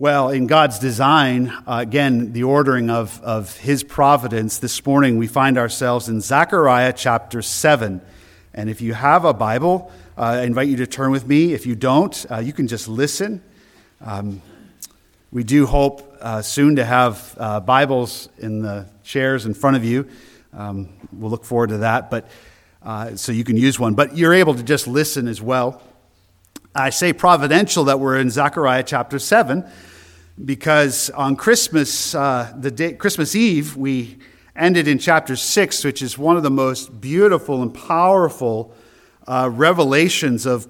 Well, in God's design, uh, again, the ordering of, of His providence, this morning we find ourselves in Zechariah chapter 7. And if you have a Bible, uh, I invite you to turn with me. If you don't, uh, you can just listen. Um, we do hope uh, soon to have uh, Bibles in the chairs in front of you. Um, we'll look forward to that, but uh, so you can use one. But you're able to just listen as well. I say providential that we're in Zechariah chapter 7 because on Christmas, uh, the day, Christmas Eve, we ended in chapter 6, which is one of the most beautiful and powerful uh, revelations of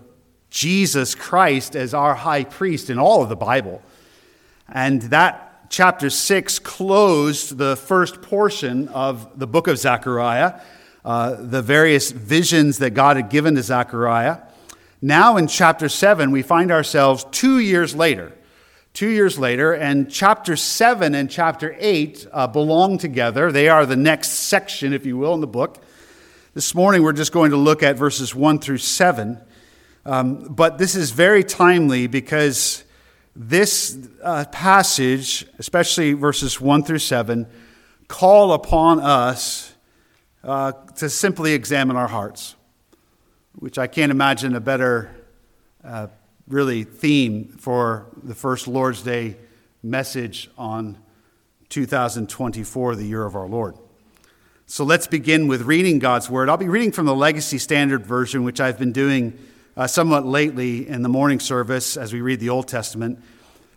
Jesus Christ as our high priest in all of the Bible. And that chapter 6 closed the first portion of the book of Zechariah, uh, the various visions that God had given to Zechariah. Now in chapter 7, we find ourselves two years later two years later, and chapter 7 and chapter 8 uh, belong together. They are the next section, if you will, in the book. This morning, we're just going to look at verses 1 through 7. Um, but this is very timely because this uh, passage, especially verses 1 through 7, call upon us uh, to simply examine our hearts, which I can't imagine a better uh, really theme for the first Lord's Day message on 2024, the year of our Lord. So let's begin with reading God's Word. I'll be reading from the Legacy Standard Version, which I've been doing uh, somewhat lately in the morning service as we read the Old Testament,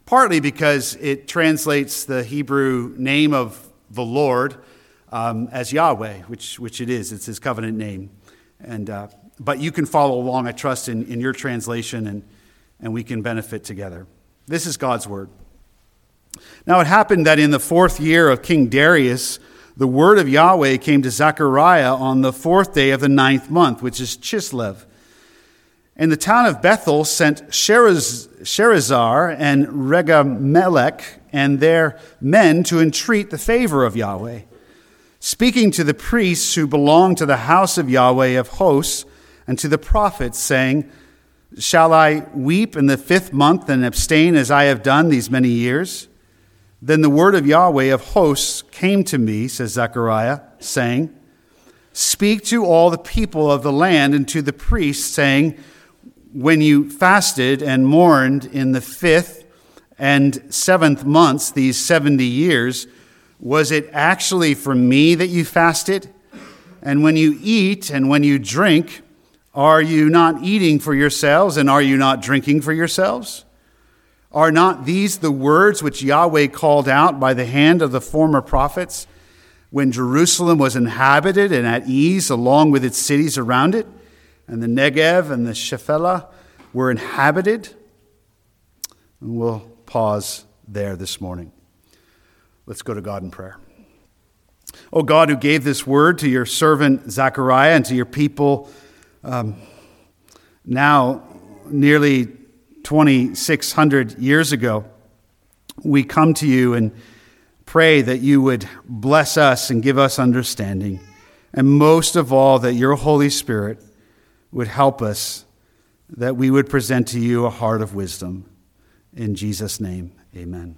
partly because it translates the Hebrew name of the Lord um, as Yahweh, which, which it is. It's his covenant name. And, uh, but you can follow along, I trust, in, in your translation and and we can benefit together. This is God's word. Now it happened that in the fourth year of King Darius, the word of Yahweh came to Zechariah on the fourth day of the ninth month, which is Chislev. And the town of Bethel sent Sharezer and Regamelech and their men to entreat the favor of Yahweh, speaking to the priests who belonged to the house of Yahweh of hosts and to the prophets, saying, Shall I weep in the fifth month and abstain as I have done these many years? Then the word of Yahweh of hosts came to me, says Zechariah, saying, Speak to all the people of the land and to the priests, saying, When you fasted and mourned in the fifth and seventh months, these 70 years, was it actually for me that you fasted? And when you eat and when you drink, are you not eating for yourselves, and are you not drinking for yourselves? Are not these the words which Yahweh called out by the hand of the former prophets when Jerusalem was inhabited and at ease, along with its cities around it, and the Negev and the Shephelah were inhabited? And we'll pause there this morning. Let's go to God in prayer. O God, who gave this word to your servant Zechariah and to your people, um, now, nearly 2,600 years ago, we come to you and pray that you would bless us and give us understanding. And most of all, that your Holy Spirit would help us, that we would present to you a heart of wisdom. In Jesus' name, amen.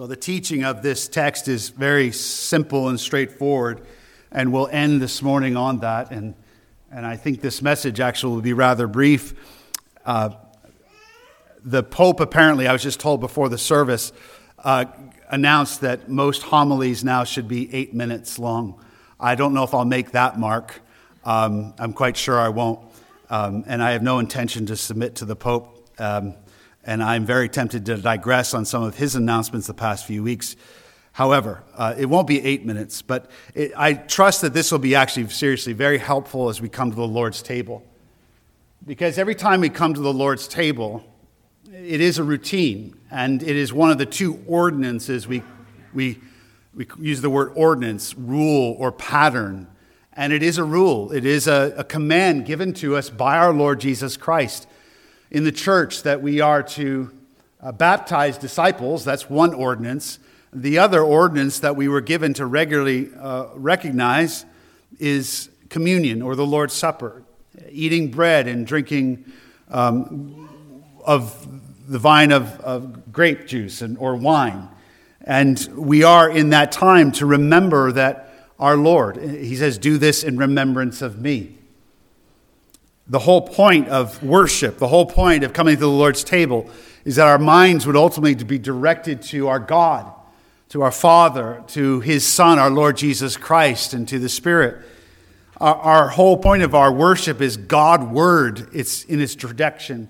Well, the teaching of this text is very simple and straightforward, and we'll end this morning on that. And, and I think this message actually will be rather brief. Uh, the Pope, apparently, I was just told before the service, uh, announced that most homilies now should be eight minutes long. I don't know if I'll make that mark. Um, I'm quite sure I won't. Um, and I have no intention to submit to the Pope. Um, and I'm very tempted to digress on some of his announcements the past few weeks. However, uh, it won't be eight minutes, but it, I trust that this will be actually seriously very helpful as we come to the Lord's table. Because every time we come to the Lord's table, it is a routine, and it is one of the two ordinances we, we, we use the word ordinance, rule, or pattern. And it is a rule, it is a, a command given to us by our Lord Jesus Christ in the church that we are to uh, baptize disciples. That's one ordinance. The other ordinance that we were given to regularly uh, recognize is communion or the Lord's Supper, eating bread and drinking um, of the vine of, of grape juice and, or wine. And we are in that time to remember that our Lord, he says, do this in remembrance of me. The whole point of worship, the whole point of coming to the Lord's table, is that our minds would ultimately be directed to our God, to our Father, to his Son, our Lord Jesus Christ, and to the Spirit. Our, our whole point of our worship is God Word, it's in its direction.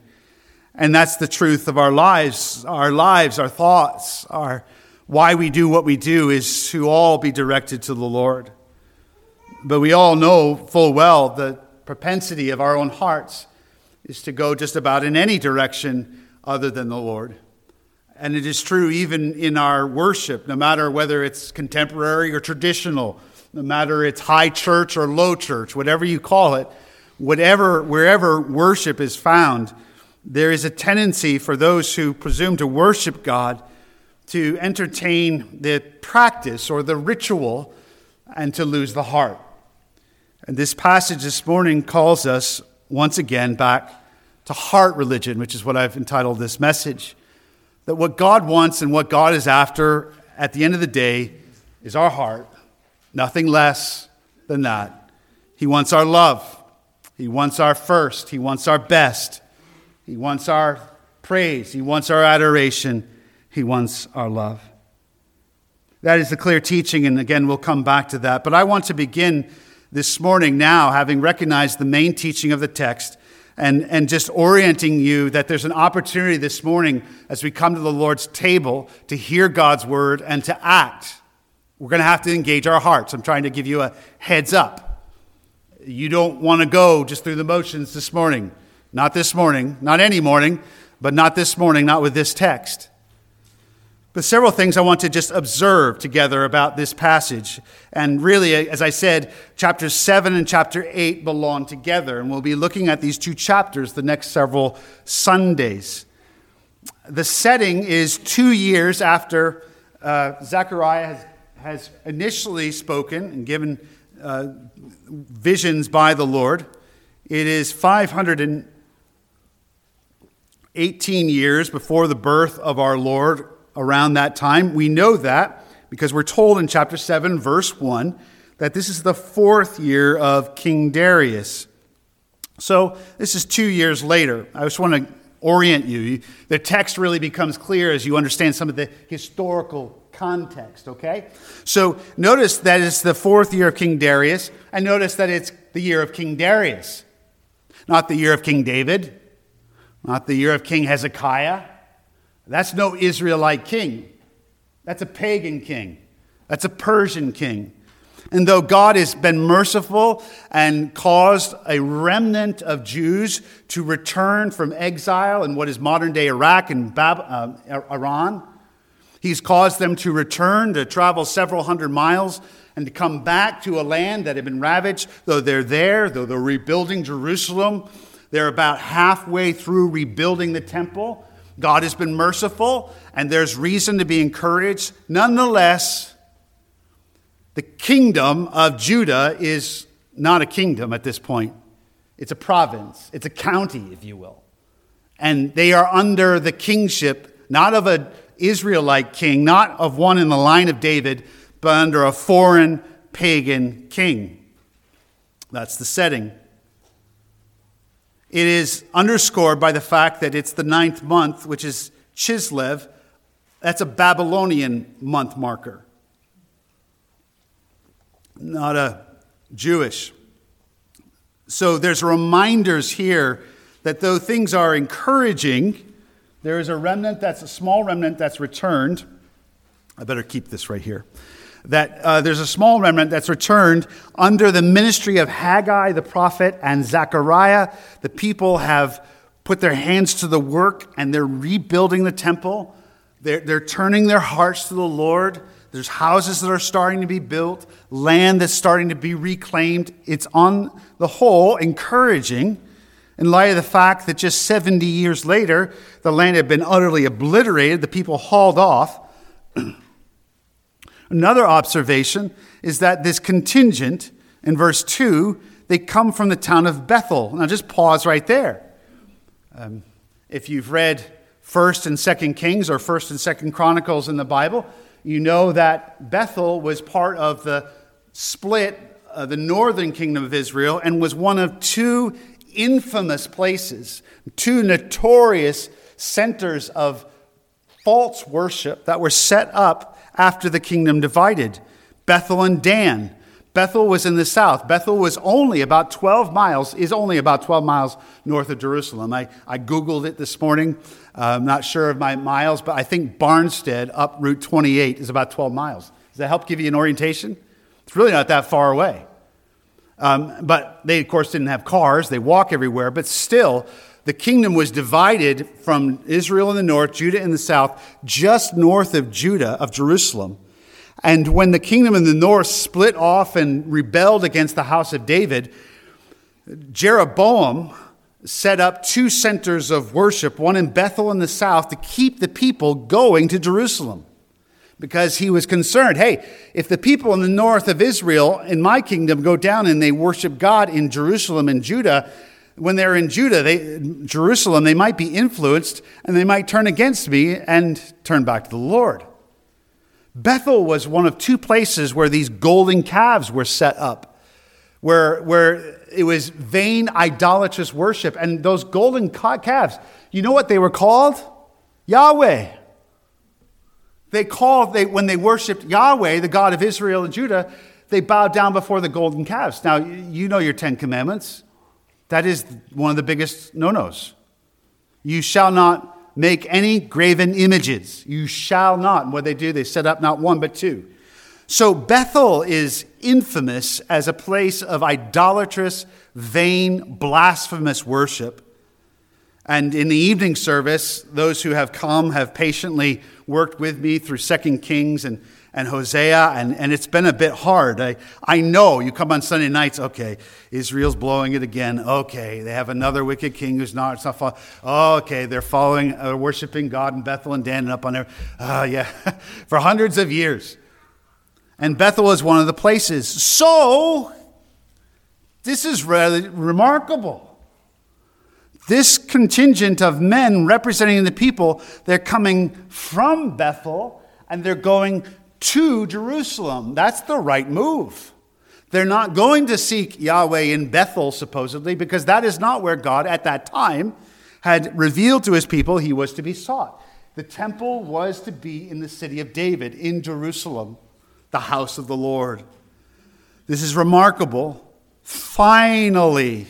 And that's the truth of our lives. Our lives, our thoughts, our why we do what we do is to all be directed to the Lord. But we all know full well the propensity of our own hearts is to go just about in any direction other than the Lord. And it is true even in our worship, no matter whether it's contemporary or traditional, no matter it's high church or low church, whatever you call it, whatever, wherever worship is found, there is a tendency for those who presume to worship God to entertain the practice or the ritual and to lose the heart. And this passage this morning calls us once again back to heart religion, which is what I've entitled this message. That what God wants and what God is after at the end of the day is our heart, nothing less than that. He wants our love, He wants our first, He wants our best, He wants our praise, He wants our adoration. He wants our love. That is the clear teaching, and again, we'll come back to that. But I want to begin this morning now, having recognized the main teaching of the text, and, and just orienting you that there's an opportunity this morning as we come to the Lord's table to hear God's word and to act. We're going to have to engage our hearts. I'm trying to give you a heads up. You don't want to go just through the motions this morning. Not this morning, not any morning, but not this morning, not with this text. But several things I want to just observe together about this passage. And really, as I said, chapters 7 and chapter 8 belong together. And we'll be looking at these two chapters the next several Sundays. The setting is two years after uh, Zechariah has, has, initially spoken and given uh, visions by the Lord. It is 518 years before the birth of our Lord around that time. We know that because we're told in chapter 7, verse 1, that this is the fourth year of King Darius. So this is two years later. I just want to orient you. The text really becomes clear as you understand some of the historical context, okay? So notice that it's the fourth year of King Darius, and notice that it's the year of King Darius, not the year of King David, not the year of King Hezekiah, that's no Israelite king. That's a pagan king. That's a Persian king. And though God has been merciful and caused a remnant of Jews to return from exile in what is modern day Iraq and Bab- uh, Iran, He's caused them to return, to travel several hundred miles, and to come back to a land that had been ravaged. Though they're there, though they're rebuilding Jerusalem, they're about halfway through rebuilding the temple. God has been merciful, and there's reason to be encouraged. Nonetheless, the kingdom of Judah is not a kingdom at this point. It's a province, it's a county, if you will. And they are under the kingship, not of an Israelite king, not of one in the line of David, but under a foreign pagan king. That's the setting. It is underscored by the fact that it's the ninth month, which is Chislev. That's a Babylonian month marker, not a Jewish. So there's reminders here that though things are encouraging, there is a remnant that's a small remnant that's returned. I better keep this right here that uh, there's a small remnant that's returned under the ministry of Haggai the prophet and Zechariah. The people have put their hands to the work and they're rebuilding the temple. They're, they're turning their hearts to the Lord. There's houses that are starting to be built, land that's starting to be reclaimed. It's on the whole encouraging in light of the fact that just 70 years later, the land had been utterly obliterated, the people hauled off. Another observation is that this contingent in verse 2, they come from the town of Bethel. Now just pause right there. Um, if you've read 1st and 2nd Kings or 1st and 2nd Chronicles in the Bible, you know that Bethel was part of the split, uh, the northern kingdom of Israel, and was one of two infamous places, two notorious centers of false worship that were set up after the kingdom divided Bethel and Dan. Bethel was in the south. Bethel was only about 12 miles, is only about 12 miles north of Jerusalem. I, I Googled it this morning. Uh, I'm not sure of my miles, but I think Barnstead up Route 28 is about 12 miles. Does that help give you an orientation? It's really not that far away. Um, but they, of course, didn't have cars. They walk everywhere. But still, the kingdom was divided from Israel in the north, Judah in the south, just north of Judah, of Jerusalem. And when the kingdom in the north split off and rebelled against the house of David, Jeroboam set up two centers of worship, one in Bethel in the south, to keep the people going to Jerusalem. Because he was concerned hey, if the people in the north of Israel, in my kingdom, go down and they worship God in Jerusalem and Judah, when they're in Judah, they, Jerusalem, they might be influenced and they might turn against me and turn back to the Lord. Bethel was one of two places where these golden calves were set up, where, where it was vain, idolatrous worship. And those golden calves, you know what they were called? Yahweh. They called, they, when they worshiped Yahweh, the God of Israel and Judah, they bowed down before the golden calves. Now, you know your Ten Commandments. That is one of the biggest no nos. You shall not make any graven images. You shall not. And what they do, they set up not one, but two. So Bethel is infamous as a place of idolatrous, vain, blasphemous worship. And in the evening service, those who have come have patiently worked with me through Second Kings and and Hosea, and, and it's been a bit hard. I, I know you come on Sunday nights, okay, Israel's blowing it again. Okay, they have another wicked king who's not, it's not following. Oh, okay, they're following, uh, worshiping God in Bethel and Dan and up on there. Oh, yeah, for hundreds of years. And Bethel is one of the places. So, this is rather remarkable. This contingent of men representing the people, they're coming from Bethel and they're going to Jerusalem. That's the right move. They're not going to seek Yahweh in Bethel, supposedly, because that is not where God at that time had revealed to his people he was to be sought. The temple was to be in the city of David, in Jerusalem, the house of the Lord. This is remarkable. Finally,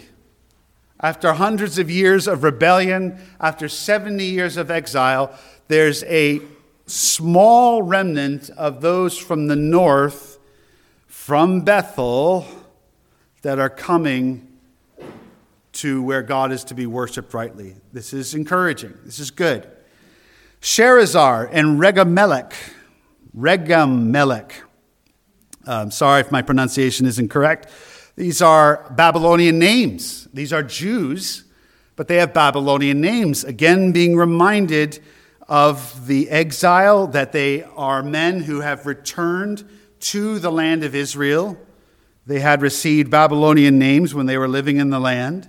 after hundreds of years of rebellion, after 70 years of exile, there's a small remnant of those from the north, from Bethel, that are coming to where God is to be worshiped rightly. This is encouraging. This is good. Sharezer and Regamelech. Regamelech. Um, sorry if my pronunciation is incorrect. These are Babylonian names. These are Jews, but they have Babylonian names. Again, being reminded of the exile, that they are men who have returned to the land of Israel. They had received Babylonian names when they were living in the land.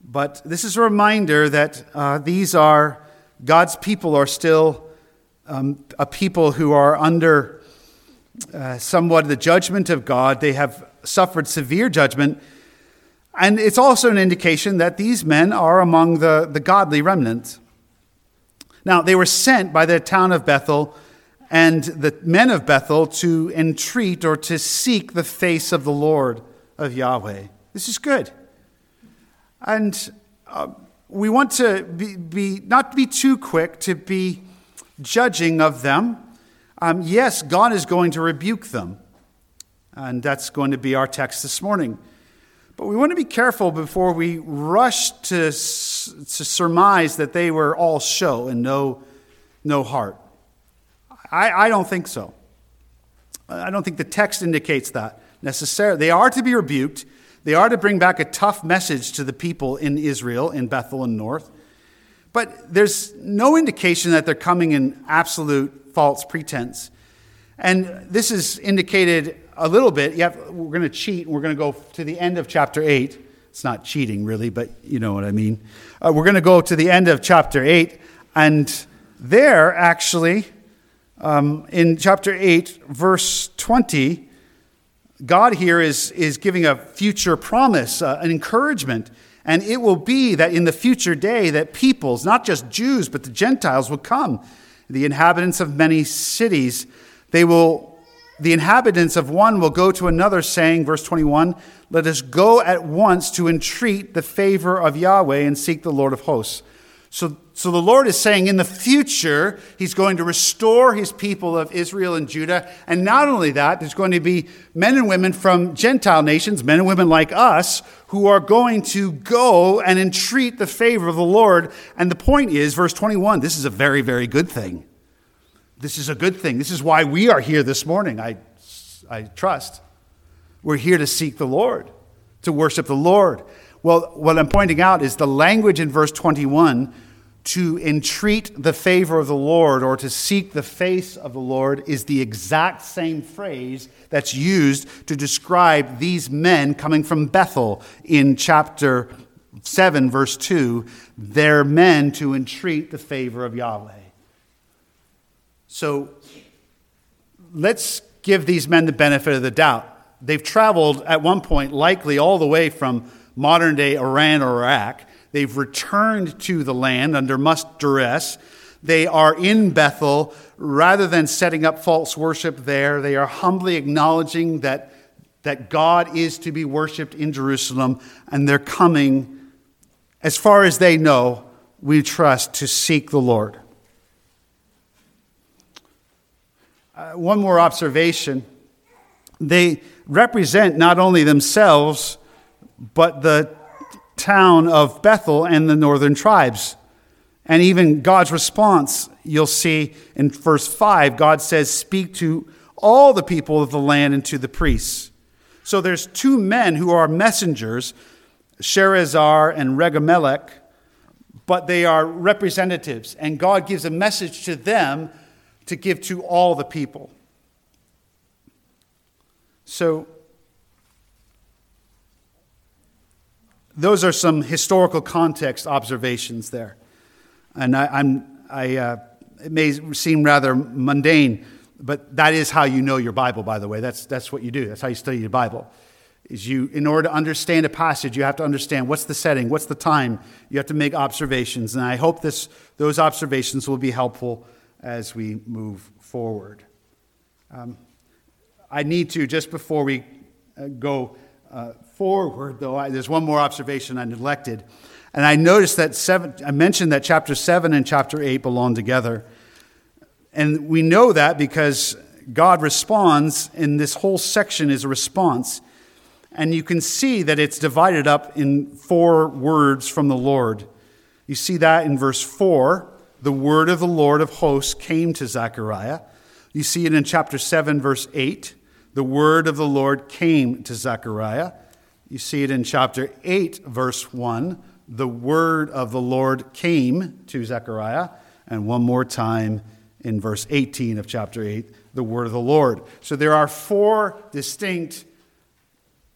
But this is a reminder that uh, these are God's people are still um, a people who are under uh, somewhat the judgment of God. They have suffered severe judgment. And it's also an indication that these men are among the, the godly remnant. Now, they were sent by the town of Bethel and the men of Bethel to entreat or to seek the face of the Lord of Yahweh. This is good. And uh, we want to be, be, not be too quick to be judging of them. Um, yes, God is going to rebuke them. And that's going to be our text this morning. But we want to be careful before we rush to, to surmise that they were all show and no, no heart. I, I don't think so. I don't think the text indicates that necessarily. They are to be rebuked. They are to bring back a tough message to the people in Israel, in Bethel and North. But there's no indication that they're coming in absolute false pretense. And this is indicated a little bit. Have, we're going to cheat, we're going to go to the end of chapter 8. It's not cheating, really, but you know what I mean. Uh, we're going to go to the end of chapter 8, and there, actually, um, in chapter 8, verse 20, God here is, is giving a future promise, uh, an encouragement. And it will be that in the future day that peoples, not just Jews, but the Gentiles will come. The inhabitants of many cities, they will, the inhabitants of one will go to another, saying, verse 21, Let us go at once to entreat the favor of Yahweh and seek the Lord of hosts. So, so the Lord is saying in the future, He's going to restore His people of Israel and Judah. And not only that, there's going to be men and women from Gentile nations, men and women like us, who are going to go and entreat the favor of the Lord. And the point is, verse 21, this is a very, very good thing. This is a good thing. This is why we are here this morning, I, I trust. We're here to seek the Lord, to worship the Lord. Well, what I'm pointing out is the language in verse 21 to entreat the favor of the Lord or to seek the face of the Lord is the exact same phrase that's used to describe these men coming from Bethel in chapter 7, verse 2. They're men to entreat the favor of Yahweh. So let's give these men the benefit of the doubt. They've traveled at one point, likely all the way from modern day Iran or Iraq. They've returned to the land under much duress. They are in Bethel. Rather than setting up false worship there, they are humbly acknowledging that, that God is to be worshiped in Jerusalem, and they're coming, as far as they know, we trust, to seek the Lord. Uh, one more observation. They represent not only themselves, but the town of Bethel and the northern tribes. And even God's response, you'll see in verse 5, God says, Speak to all the people of the land and to the priests. So there's two men who are messengers, Sharezer and Regamelech, but they are representatives. And God gives a message to them to give to all the people. So those are some historical context observations there. And I, am I, uh, it may seem rather mundane, but that is how you know your Bible, by the way. That's, that's what you do. That's how you study your Bible. Is you, in order to understand a passage, you have to understand what's the setting, what's the time. You have to make observations. And I hope this, those observations will be helpful as we move forward. Um, I need to, just before we uh, go uh, forward, though, I, there's one more observation I neglected. And I noticed that seven, I mentioned that chapter 7 and chapter 8 belong together. And we know that because God responds, and this whole section is a response. And you can see that it's divided up in four words from the Lord. You see that in verse 4 the word of the Lord of hosts came to Zechariah. You see it in chapter 7, verse 8. The word of the Lord came to Zechariah. You see it in chapter 8, verse 1. The word of the Lord came to Zechariah. And one more time in verse 18 of chapter 8, the word of the Lord. So there are four distinct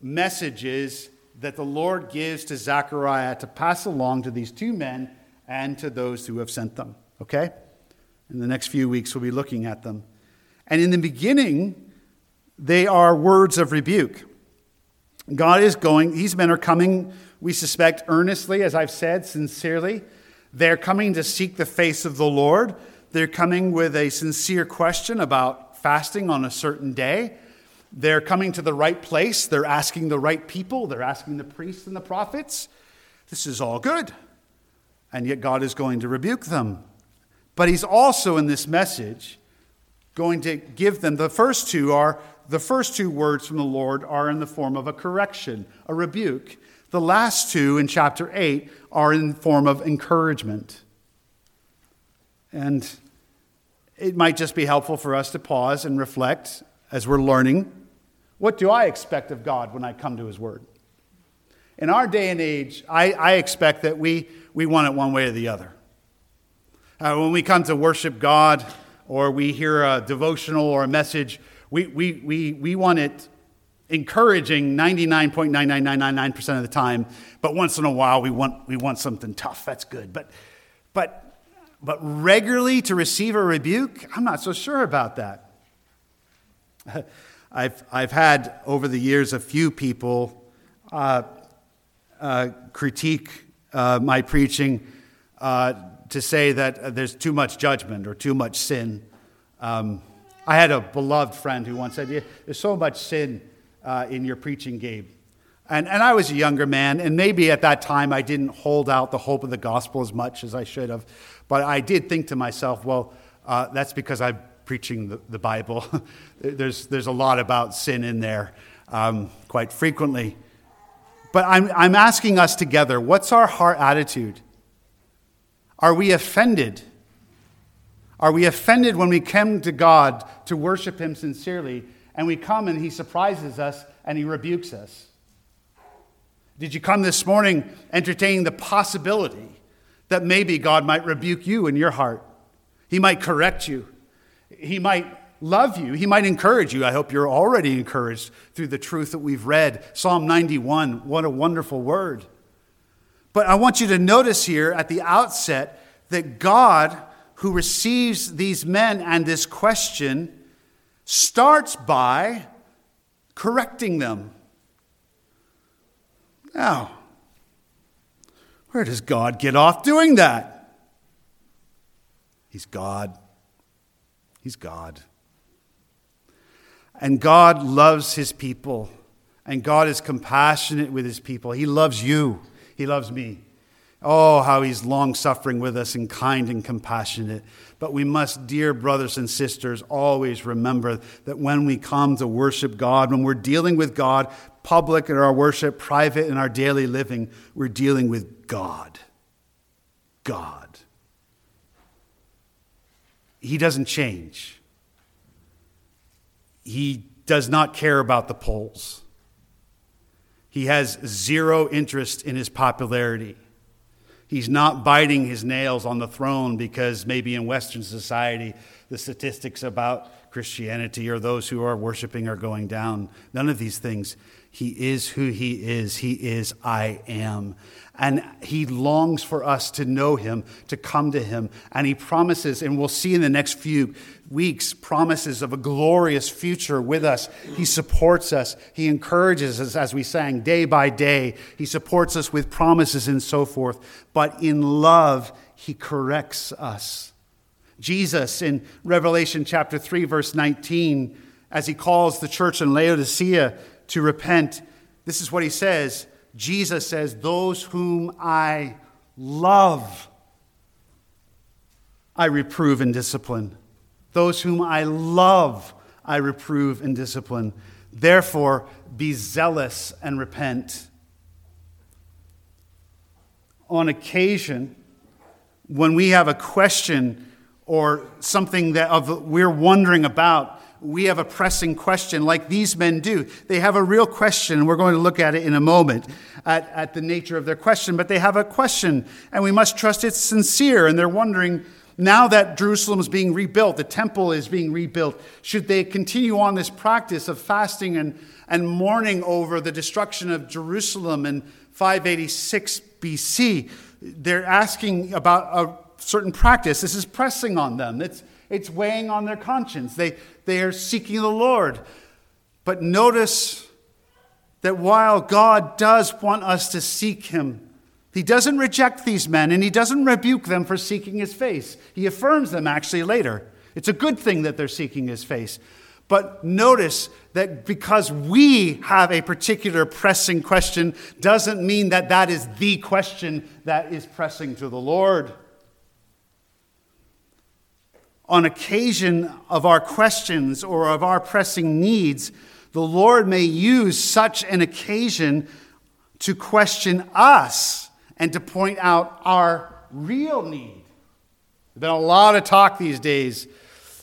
messages that the Lord gives to Zechariah to pass along to these two men and to those who have sent them. Okay? In the next few weeks, we'll be looking at them. And in the beginning, they are words of rebuke. God is going, these men are coming, we suspect, earnestly, as I've said, sincerely. They're coming to seek the face of the Lord. They're coming with a sincere question about fasting on a certain day. They're coming to the right place. They're asking the right people. They're asking the priests and the prophets. This is all good. And yet God is going to rebuke them. But He's also in this message going to give them the first two are the first two words from the Lord are in the form of a correction, a rebuke. The last two in chapter 8 are in the form of encouragement. And it might just be helpful for us to pause and reflect as we're learning what do I expect of God when I come to His Word? In our day and age, I, I expect that we, we want it one way or the other. Uh, when we come to worship God, or we hear a devotional or a message, we, we, we, we want it encouraging 99.99999% of the time, but once in a while we want, we want something tough. That's good. But, but, but regularly to receive a rebuke, I'm not so sure about that. I've, I've had over the years a few people uh, uh, critique uh, my preaching uh, to say that there's too much judgment or too much sin. Um, I had a beloved friend who once said, yeah, There's so much sin uh, in your preaching, Gabe. And, and I was a younger man, and maybe at that time I didn't hold out the hope of the gospel as much as I should have. But I did think to myself, well, uh, that's because I'm preaching the, the Bible. there's, there's a lot about sin in there um, quite frequently. But I'm, I'm asking us together what's our heart attitude? Are we offended? Are we offended when we come to God to worship Him sincerely and we come and He surprises us and He rebukes us? Did you come this morning entertaining the possibility that maybe God might rebuke you in your heart? He might correct you. He might love you. He might encourage you. I hope you're already encouraged through the truth that we've read. Psalm 91, what a wonderful word. But I want you to notice here at the outset that God, who receives these men and this question, starts by correcting them. Now, where does God get off doing that? He's God. He's God. And God loves his people. And God is compassionate with his people. He loves you. He loves me. Oh, how he's long suffering with us and kind and compassionate. But we must, dear brothers and sisters, always remember that when we come to worship God, when we're dealing with God, public in our worship, private in our daily living, we're dealing with God. God. He doesn't change he does not care about the polls. He has zero interest in his popularity. He's not biting his nails on the throne because maybe in Western society the statistics about Christianity or those who are worshiping are going down. None of these things. He is who he is. He is I am. And he longs for us to know him, to come to him. And he promises, and we'll see in the next few weeks, promises of a glorious future with us. He supports us. He encourages us, as we sang, day by day. He supports us with promises and so forth. But in love, he corrects us. Jesus, in Revelation chapter 3, verse 19, as he calls the church in Laodicea to repent, this is what he says Jesus says, Those whom I love, I reprove and discipline. Those whom I love, I reprove and discipline. Therefore, be zealous and repent. On occasion, when we have a question or something that of, we're wondering about, we have a pressing question like these men do. They have a real question, and we're going to look at it in a moment at, at the nature of their question, but they have a question, and we must trust it's sincere, and they're wondering now that Jerusalem is being rebuilt, the temple is being rebuilt, should they continue on this practice of fasting and, and mourning over the destruction of Jerusalem in 586 BC? They're asking about a certain practice. This is pressing on them. It's, it's weighing on their conscience. They, they are seeking the Lord. But notice that while God does want us to seek Him, He doesn't reject these men and He doesn't rebuke them for seeking His face. He affirms them actually later. It's a good thing that they're seeking His face. But notice that because we have a particular pressing question doesn't mean that that is the question that is pressing to the Lord on occasion of our questions or of our pressing needs, the Lord may use such an occasion to question us and to point out our real need. There's been a lot of talk these days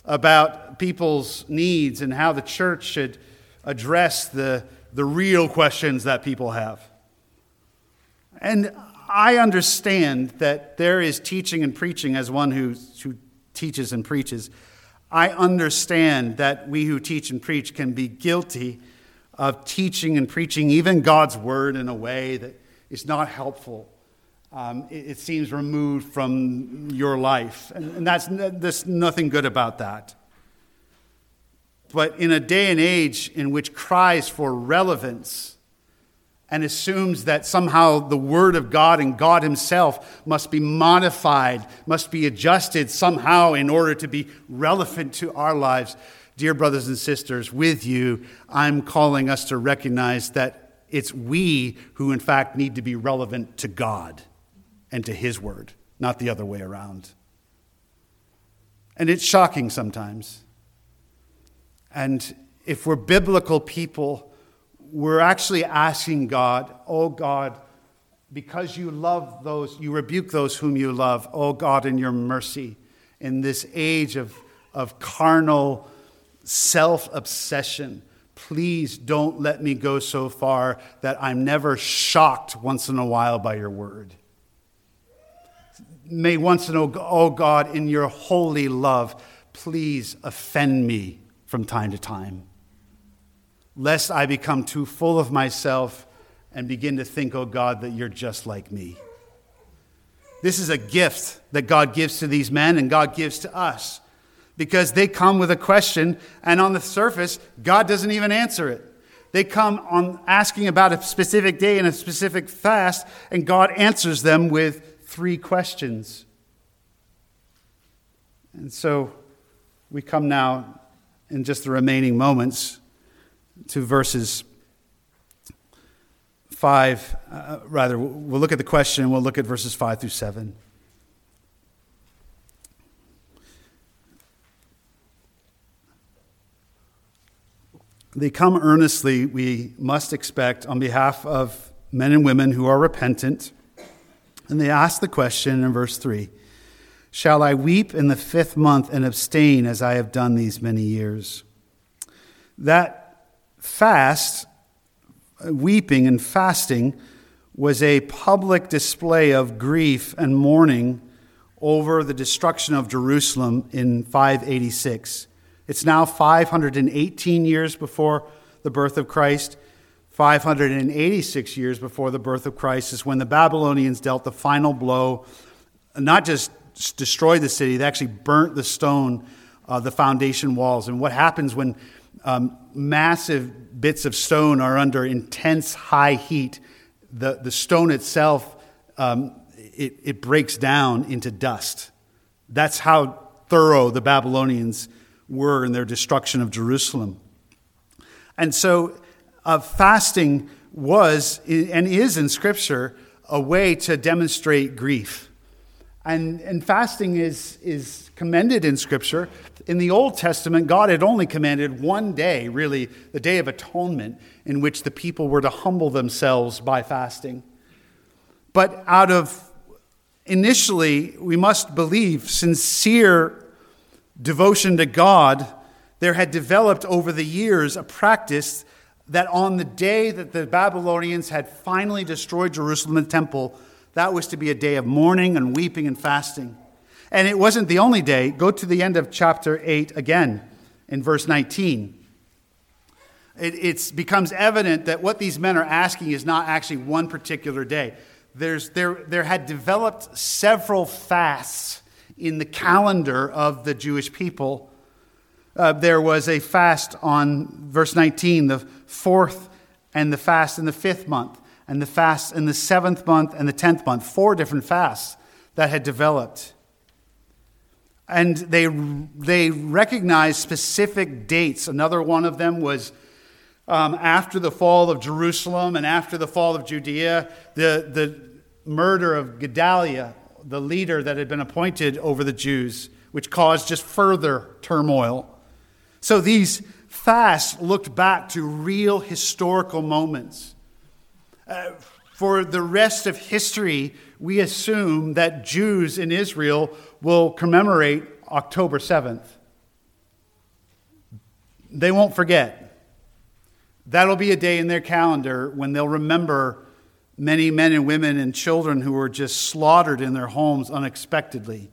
about people's needs and how the church should address the, the real questions that people have. And I understand that there is teaching and preaching as one who, who teaches and preaches. I understand that we who teach and preach can be guilty of teaching and preaching even God's word in a way that is not helpful. Um, it, it, seems removed from your life. And, and that's, there's nothing good about that. But in a day and age in which cries for relevance and assumes that somehow the Word of God and God Himself must be modified, must be adjusted somehow in order to be relevant to our lives, dear brothers and sisters, with you, I'm calling us to recognize that it's we who, in fact, need to be relevant to God and to His Word, not the other way around. And it's shocking sometimes. And if we're biblical people, we're actually asking God, oh God, because you love those, you rebuke those whom you love, oh God, in your mercy, in this age of, of carnal self obsession, please don't let me go so far that I'm never shocked once in a while by your word. May once in a while, oh God, in your holy love, please offend me from time to time, lest I become too full of myself and begin to think, oh God, that you're just like me. This is a gift that God gives to these men and God gives to us because they come with a question, and on the surface, God doesn't even answer it. They come on asking about a specific day and a specific fast, and God answers them with three questions. And so we come now in just the remaining moments to verses 5, uh, rather, we'll look at the question, we'll look at verses 5 through 7. They come earnestly, we must expect, on behalf of men and women who are repentant and they ask the question in verse 3 Shall I weep in the fifth month and abstain as I have done these many years? That fast, weeping and fasting, was a public display of grief and mourning over the destruction of Jerusalem in 586. It's now 518 years before the birth of Christ. 586 years before the birth of Christ is when the Babylonians dealt the final blow, not just destroyed the city, they actually burnt the stone, uh, the foundation walls. And what happens when um, massive bits of stone are under intense high heat? The, the stone itself, um, it, it breaks down into dust. That's how thorough the Babylonians were in their destruction of Jerusalem. And so of fasting was and is in Scripture a way to demonstrate grief. And, and fasting is, is commended in Scripture. In the Old Testament, God had only commanded one day, really, the Day of Atonement, in which the people were to humble themselves by fasting. But out of initially, we must believe, sincere devotion to God, there had developed over the years a practice that on the day that the Babylonians had finally destroyed Jerusalem and the temple, that was to be a day of mourning and weeping and fasting. And it wasn't the only day. Go to the end of chapter 8 again in verse 19. It becomes evident that what these men are asking is not actually one particular day. There's, there, there had developed several fasts in the calendar of the Jewish people uh, there was a fast on verse 19, the fourth, and the fast in the fifth month, and the fast in the seventh month and the tenth month. Four different fasts that had developed. And they, they recognized specific dates. Another one of them was um, after the fall of Jerusalem and after the fall of Judea, the, the murder of Gedaliah, the leader that had been appointed over the Jews, which caused just further turmoil. So these fasts looked back to real historical moments. For the rest of history, we assume that Jews in Israel will commemorate October 7th. They won't forget. That'll be a day in their calendar when they'll remember many men and women and children who were just slaughtered in their homes unexpectedly.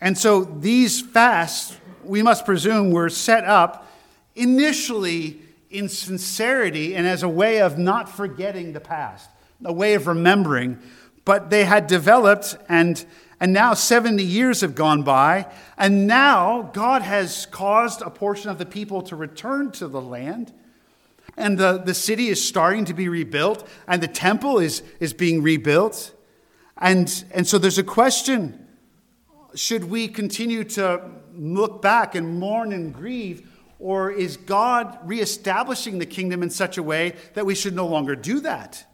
And so these fasts, we must presume, were set up initially in sincerity and as a way of not forgetting the past, a way of remembering. But they had developed, and, and now 70 years have gone by, and now God has caused a portion of the people to return to the land. And the, the city is starting to be rebuilt, and the temple is, is being rebuilt. And, and so there's a question should we continue to look back and mourn and grieve? Or is God reestablishing the kingdom in such a way that we should no longer do that?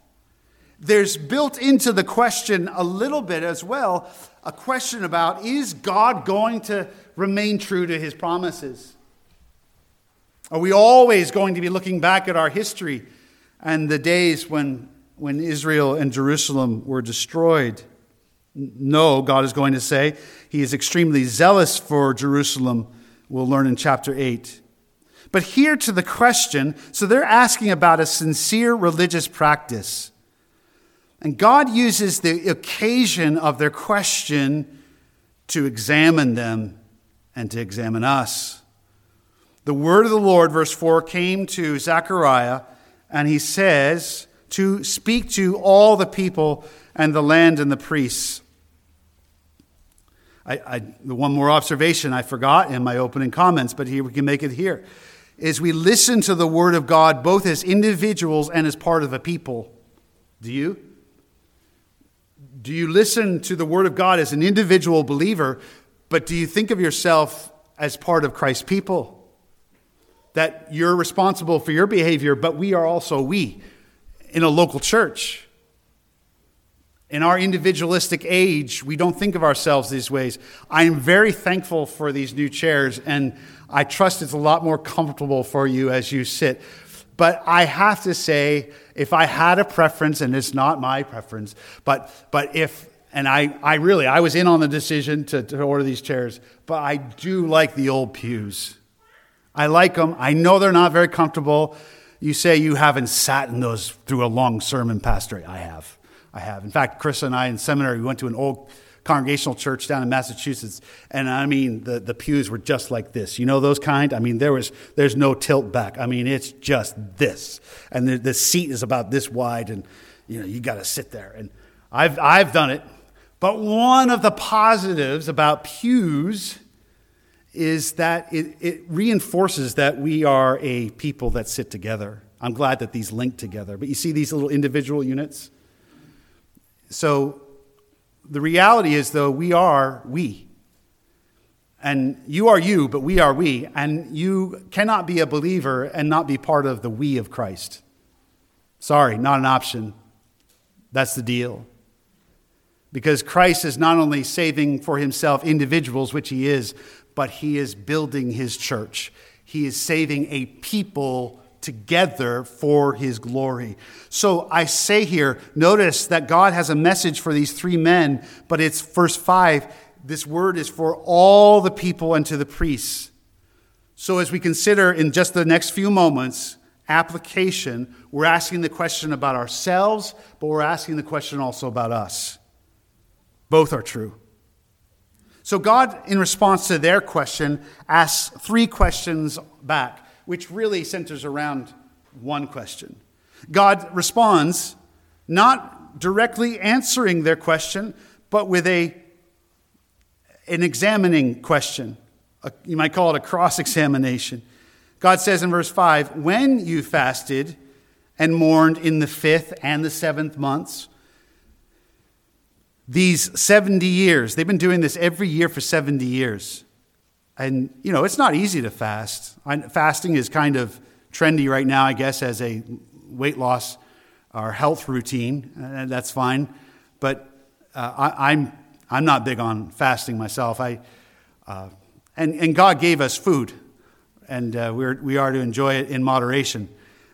There's built into the question a little bit as well a question about is God going to remain true to his promises? Are we always going to be looking back at our history and the days when, when Israel and Jerusalem were destroyed? No, God is going to say. He is extremely zealous for Jerusalem, we'll learn in chapter 8. But here to the question so they're asking about a sincere religious practice. And God uses the occasion of their question to examine them and to examine us. The word of the Lord, verse 4, came to Zechariah, and he says to speak to all the people and the land and the priests. I, I, one more observation I forgot in my opening comments, but here we can make it here, is we listen to the Word of God both as individuals and as part of a people. Do you? Do you listen to the Word of God as an individual believer, but do you think of yourself as part of Christ's people? That you're responsible for your behavior, but we are also we in a local church. In our individualistic age, we don't think of ourselves these ways. I am very thankful for these new chairs, and I trust it's a lot more comfortable for you as you sit. But I have to say, if I had a preference, and it's not my preference, but, but if, and I, I really, I was in on the decision to, to order these chairs, but I do like the old pews. I like them. I know they're not very comfortable. You say you haven't sat in those through a long sermon, Pastor. I have. I have. In fact, Chris and I in seminary, we went to an old congregational church down in Massachusetts, and I mean, the, the pews were just like this. You know those kind? I mean, there was, there's no tilt back. I mean, it's just this. And the, the seat is about this wide, and, you know, you got to sit there. And I've, I've done it. But one of the positives about pews is that it, it reinforces that we are a people that sit together. I'm glad that these link together. But you see these little individual units? So the reality is, though, we are we. And you are you, but we are we. And you cannot be a believer and not be part of the we of Christ. Sorry, not an option. That's the deal. Because Christ is not only saving for himself individuals, which he is, but he is building his church. He is saving a people together for his glory. So I say here, notice that God has a message for these three men, but it's verse 5. This word is for all the people and to the priests. So as we consider in just the next few moments, application, we're asking the question about ourselves, but we're asking the question also about us. Both are true. So God, in response to their question, asks three questions back which really centers around one question. God responds not directly answering their question, but with a, an examining question. A, you might call it a cross examination. God says in verse 5 When you fasted and mourned in the fifth and the seventh months, these 70 years, they've been doing this every year for 70 years. And, you know, it's not easy to fast. Fasting is kind of trendy right now, I guess, as a weight loss or health routine, and that's fine. But uh, I, am I'm, I'm not big on fasting myself. I, uh, and, and God gave us food, and uh, we're, we are to enjoy it in moderation.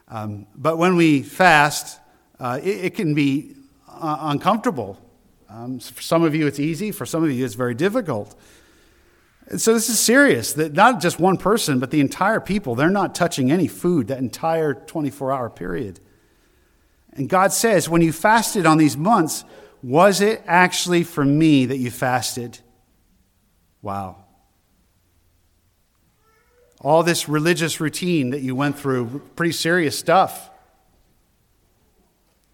Um, but when we fast, uh, it, it, can be uh, uncomfortable. Um, for some of you, it's easy. For some of you, it's very difficult. So this is serious that not just one person, but the entire people, they're not touching any food that entire 24 hour period. And God says, when you fasted on these months, was it actually for me that you fasted? Wow. All this religious routine that you went through, pretty serious stuff.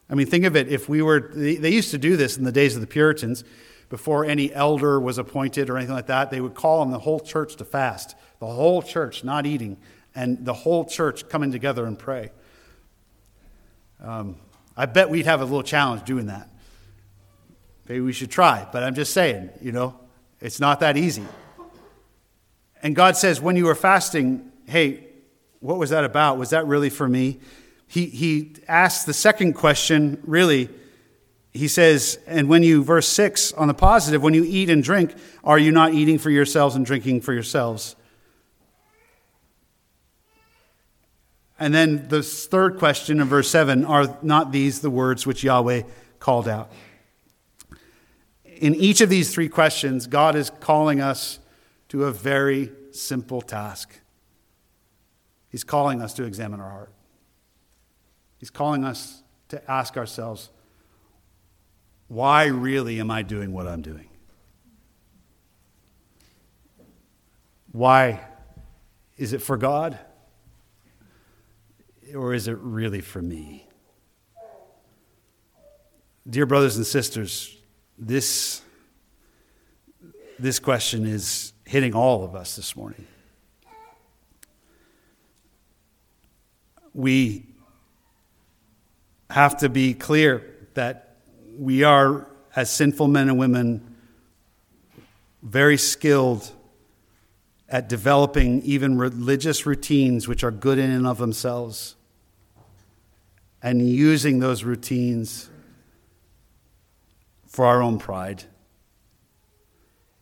I mean, think of it. If we were, they used to do this in the days of the Puritans, before any elder was appointed or anything like that, they would call on the whole church to fast. The whole church not eating, and the whole church coming together and pray. Um, I bet we'd have a little challenge doing that. Maybe we should try, but I'm just saying, you know, it's not that easy. And God says, when you were fasting, hey, what was that about? Was that really for me? He, he asks the second question, really. He says, and when you, verse 6 on the positive, when you eat and drink, are you not eating for yourselves and drinking for yourselves? And then the third question in verse 7 are not these the words which Yahweh called out? In each of these three questions, God is calling us to a very simple task. He's calling us to examine our heart. He's calling us to ask ourselves, why really am I doing what I'm doing? Why? Is it for God? Or is it really for me? Dear brothers and sisters, this, this question is hitting all of us this morning. We have to be clear that we are, as sinful men and women, very skilled at developing even religious routines which are good in and of themselves and using those routines for our own pride,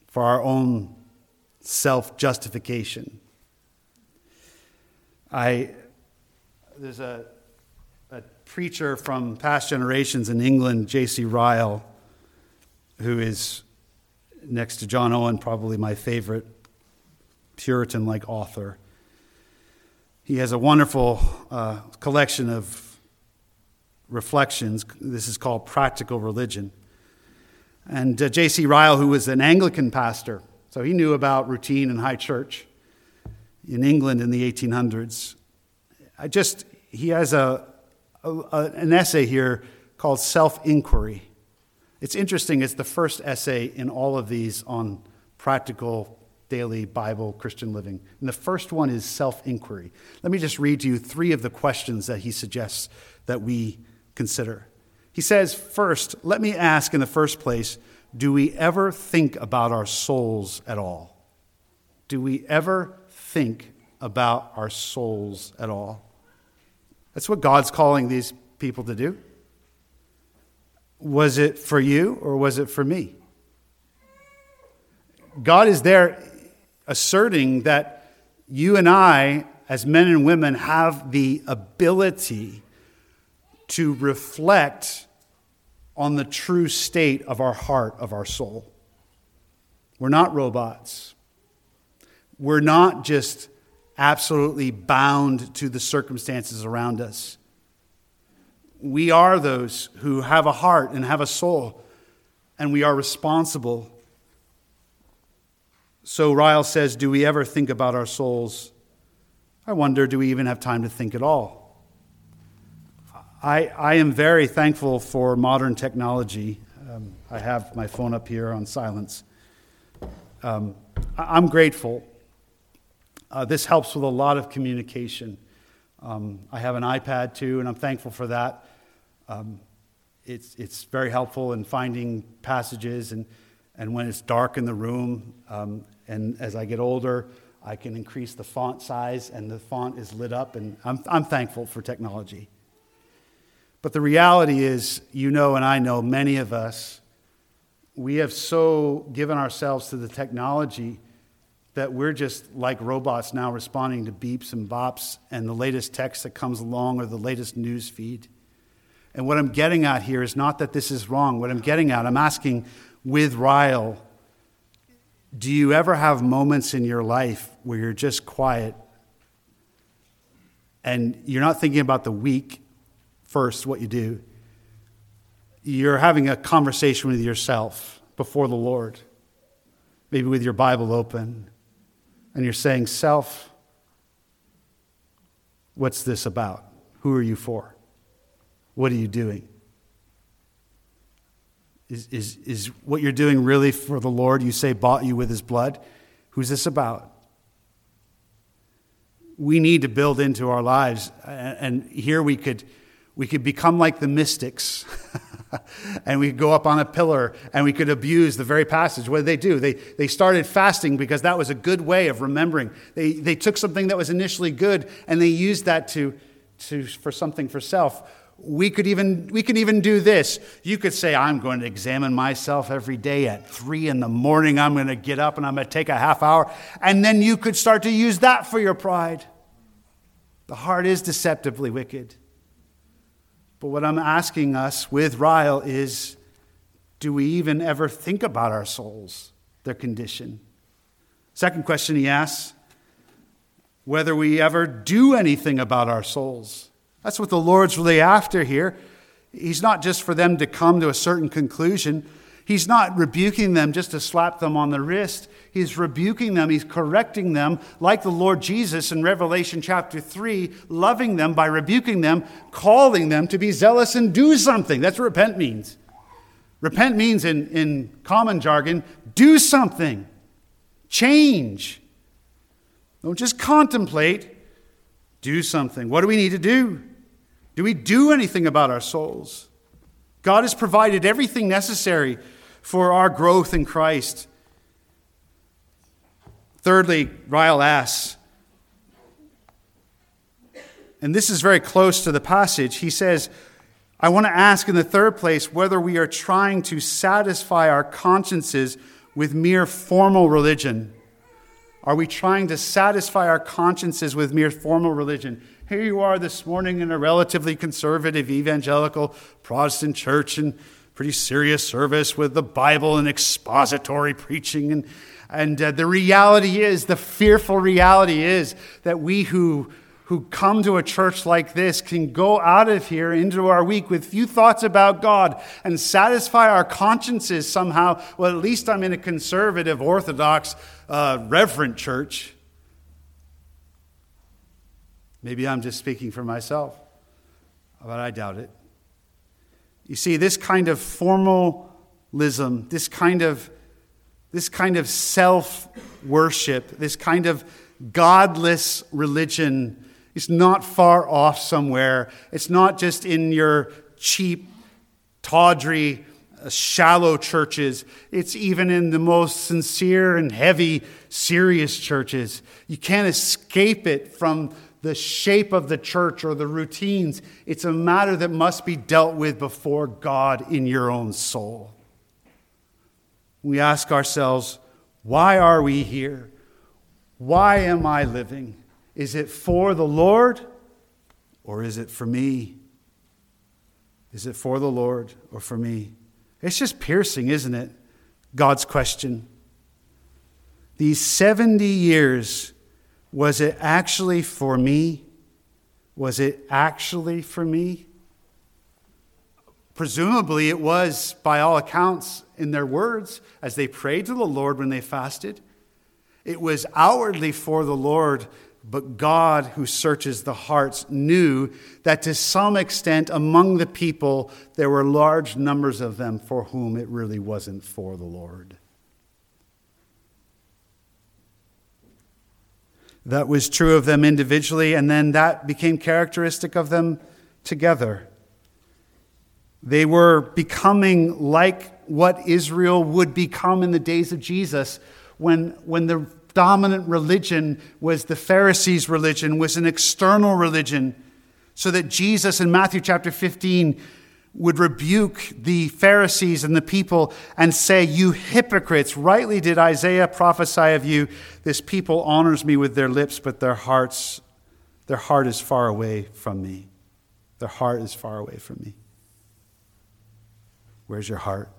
for our own self justification. I, there's a preacher from past generations in England, J.C. Ryle, who is next to John Owen, probably my favorite Puritan like author. He has a wonderful uh, collection of reflections. This is called Practical Religion. And uh, J.C. Ryle, who was an Anglican pastor, so he knew about routine and high church in England in the 1800s. I just, he has a, a, an essay here called Self Inquiry. It's interesting, it's the first essay in all of these on practical daily Bible Christian living. And the first one is self inquiry. Let me just read to you three of the questions that he suggests that we consider. He says, first, let me ask in the first place, do we ever think about our souls at all? Do we ever think about our souls at all? That's what God's calling these people to do. Was it for you or was it for me? God is there asserting that you and I, as men and women, have the ability to reflect on the true state of our heart, of our soul. We're not robots. We're not just absolutely bound to the circumstances around us. We are those who have a heart and have a soul, and we are responsible. So Ryle says, Do we ever think about our souls? I wonder, do we even have time to think at all? I, I am very thankful for modern technology. Um, I have my phone up here on silence. Um, I'm grateful uh, this helps with a lot of communication. Um, I have an iPad too, and I'm thankful for that. Um, it's, it's very helpful in finding passages, and, and when it's dark in the room, um, and as I get older, I can increase the font size, and the font is lit up, and I'm, I'm thankful for technology. But the reality is, you know, and I know, many of us, we have so given ourselves to the technology that we're just like robots now responding to beeps and bops and the latest text that comes along or the latest news feed. And what I'm getting at here is not that this is wrong. What I'm getting at, I'm asking with Ryle, do you ever have moments in your life where you're just quiet and you're not thinking about the week first, what you do? You're having a conversation with yourself before the Lord maybe with your Bible open, and you're saying, Self, what's this about? Who are you for? What are you doing? Is, is, is what you're doing really for the Lord? You say, bought you with his blood? Who's this about? We need to build into our lives, and here we could, we could become like the mystics. and we go up on a pillar and we could abuse the very passage. What did they do? They, they started fasting because that was a good way of remembering. They, they took something that was initially good and they used that to, to, for something for self we could even we could even do this you could say i'm going to examine myself every day at three in the morning i'm going to get up and i'm going to take a half hour and then you could start to use that for your pride the heart is deceptively wicked but what i'm asking us with ryle is do we even ever think about our souls their condition second question he asks whether we ever do anything about our souls that's what the Lord's really after here. He's not just for them to come to a certain conclusion. He's not rebuking them just to slap them on the wrist. He's rebuking them, he's correcting them, like the Lord Jesus in Revelation chapter 3, loving them by rebuking them, calling them to be zealous and do something. That's what repent means. Repent means, in, in common jargon, do something, change. Don't just contemplate, do something. What do we need to do? Do we do anything about our souls? God has provided everything necessary for our growth in Christ. Thirdly, Ryle asks, and this is very close to the passage. He says, I want to ask in the third place whether we are trying to satisfy our consciences with mere formal religion. Are we trying to satisfy our consciences with mere formal religion? Here you are this morning in a relatively conservative evangelical Protestant church and pretty serious service with the Bible and expository preaching. And, and uh, the reality is, the fearful reality is that we who who come to a church like this can go out of here into our week with few thoughts about God and satisfy our consciences somehow. Well, at least I'm in a conservative, orthodox, uh, reverent church. Maybe I'm just speaking for myself, but I doubt it. You see, this kind of formalism, this kind of, this kind of self worship, this kind of godless religion is not far off somewhere. It's not just in your cheap, tawdry, uh, shallow churches. It's even in the most sincere and heavy, serious churches. You can't escape it from the shape of the church or the routines. It's a matter that must be dealt with before God in your own soul. We ask ourselves, why are we here? Why am I living? Is it for the Lord or is it for me? Is it for the Lord or for me? It's just piercing, isn't it? God's question. These 70 years was it actually for me? Was it actually for me? Presumably, it was, by all accounts, in their words, as they prayed to the Lord when they fasted. It was outwardly for the Lord, but God, who searches the hearts, knew that to some extent among the people, there were large numbers of them for whom it really wasn't for the Lord. That was true of them individually, and then that became characteristic of them together. They were becoming like what Israel would become in the days of Jesus when, when the dominant religion was the Pharisees' religion, was an external religion. So that Jesus in Matthew chapter 15 would rebuke the Pharisees and the people and say, You hypocrites, rightly did Isaiah prophesy of you. This people honors me with their lips, but their hearts, their heart is far away from me. Their heart is far away from me. Where's your heart?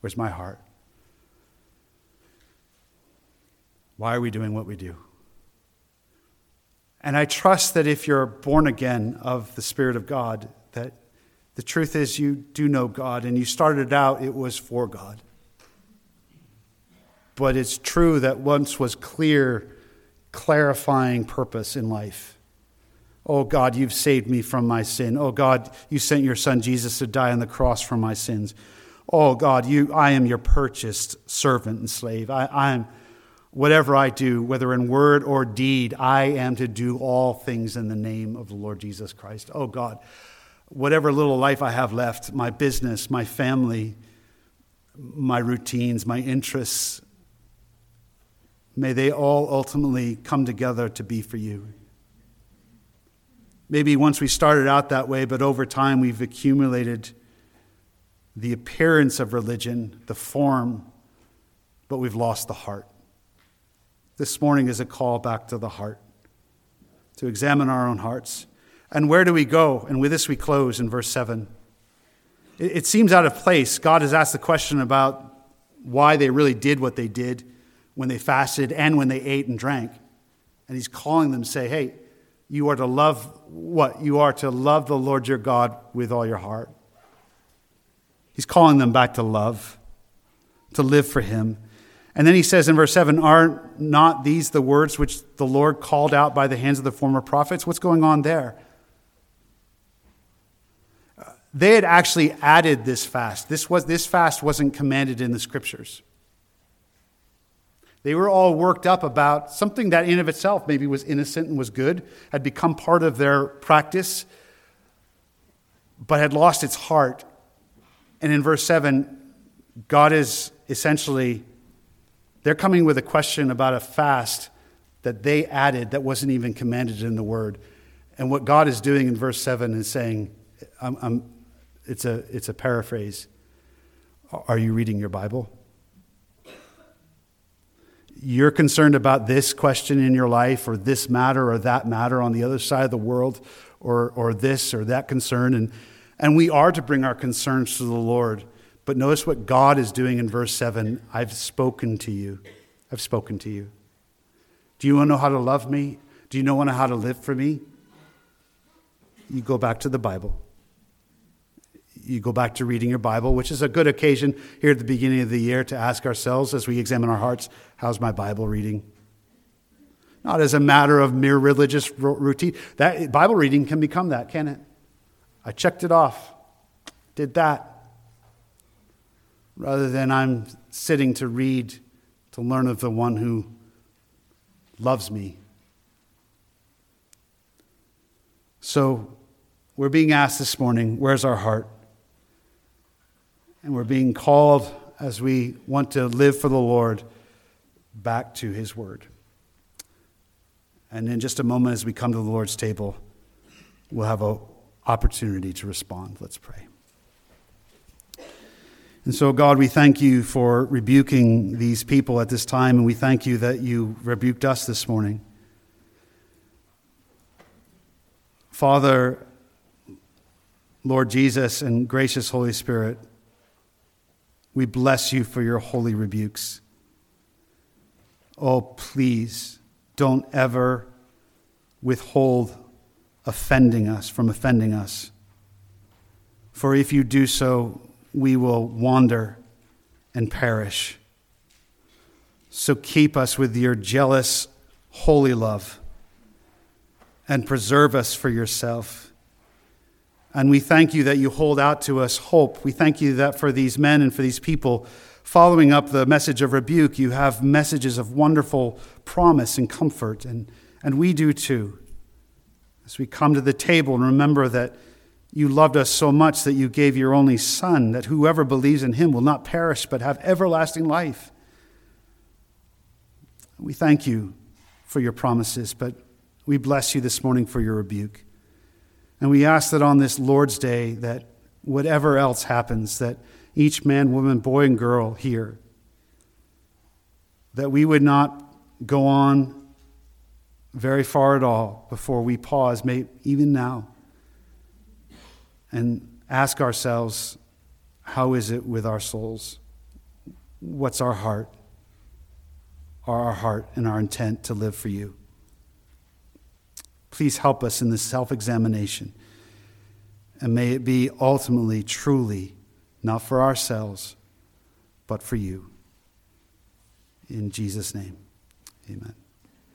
Where's my heart? Why are we doing what we do? And I trust that if you're born again of the Spirit of God, that the truth is, you do know God, and you started out, it was for God. but it's true that once was clear, clarifying purpose in life. Oh God, you've saved me from my sin. Oh God, you sent your son Jesus to die on the cross for my sins. Oh God, you, I am your purchased servant and slave. I, I am, whatever I do, whether in word or deed, I am to do all things in the name of the Lord Jesus Christ. Oh God, whatever little life I have left, my business, my family, my routines, my interests, may they all ultimately come together to be for you. Maybe once we started out that way, but over time we've accumulated the appearance of religion, the form, but we've lost the heart. This morning is a call back to the heart, to examine our own hearts. And where do we go? And with this we close in verse 7. It, seems out of place. God has asked the question about why they really did what they did when they fasted and when they ate and drank. And he's calling them to say, hey, you are to love what? You are to love the Lord your God with all your heart. He's calling them back to love, to live for him. And then he says in verse 7 Are not these the words which the Lord called out by the hands of the former prophets? What's going on there? They had actually added this fast. This, was, this fast wasn't commanded in the scriptures. They were all worked up about something that, in of itself, maybe was innocent and was good, had become part of their practice, but had lost its heart. And in verse 7, God is essentially, they're coming with a question about a fast that they added that wasn't even commanded in the word. And what God is doing in verse 7 is saying, I'm, I'm it's a, it's a paraphrase. Are you reading your Bible? You're concerned about this question in your life, or this matter, or that matter on the other side of the world, or, or this or that concern. And, and we are to bring our concerns to the Lord. But notice what God is doing in verse 7 I've spoken to you. I've spoken to you. Do you want to know how to love me? Do you know how to live for me? You go back to the Bible you go back to reading your Bible, which is a good occasion here at the beginning of the year to ask ourselves as we examine our hearts, how's my Bible reading? Not as a matter of mere religious routine. That Bible reading can become that, can it? I checked it off. Did that. Rather than I'm sitting to read to learn of the one who loves me. So, we're being asked this morning, where's our heart? And we're being called as we want to live for the Lord back to His Word. And in just a moment, as we come to the Lord's table, we'll have an opportunity to respond. Let's pray. And so, God, we thank you for rebuking these people at this time, and we thank you that you rebuked us this morning. Father, Lord Jesus, and gracious Holy Spirit, we bless you for your holy rebukes. Oh, please don't ever withhold offending us from offending us. For if you do so, we will wander and perish. So keep us with your jealous, holy love and preserve us for yourself. And we thank you that you hold out to us hope. We thank you that for these men and for these people, following up the message of rebuke, you have messages of wonderful promise and comfort. And, and we do too. As we come to the table and remember that you loved us so much that you gave your only Son, that whoever believes in him will not perish but have everlasting life. We thank you for your promises, but we bless you this morning for your rebuke. And we ask that on this Lord's Day, that whatever else happens, that each man, woman, boy, and girl here, that we would not go on very far at all before we pause, maybe even now, and ask ourselves, how is it with our souls? What's our heart? Are our heart and our intent to live for you? Please help us in this self examination. And may it be ultimately, truly, not for ourselves, but for you. In Jesus' name, amen.